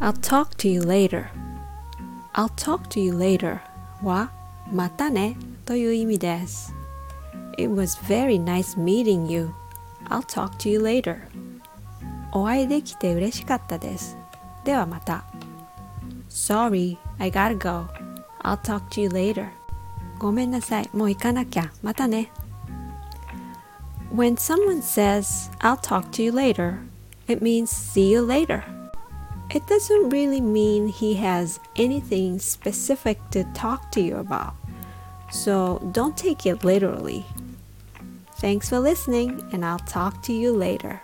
I'll talk to you later. I'll talk to you later はまたねという意味です。It was very nice meeting you. I'll talk to you later. お会いできて嬉しかったです。ではまた。Sorry, I gotta go. I'll talk to you later. ごめんなさい、もう行かなきゃ。またね。When someone says, I'll talk to you later, it means see you later. It doesn't really mean he has anything specific to talk to you about. So don't take it literally. Thanks for listening, and I'll talk to you later.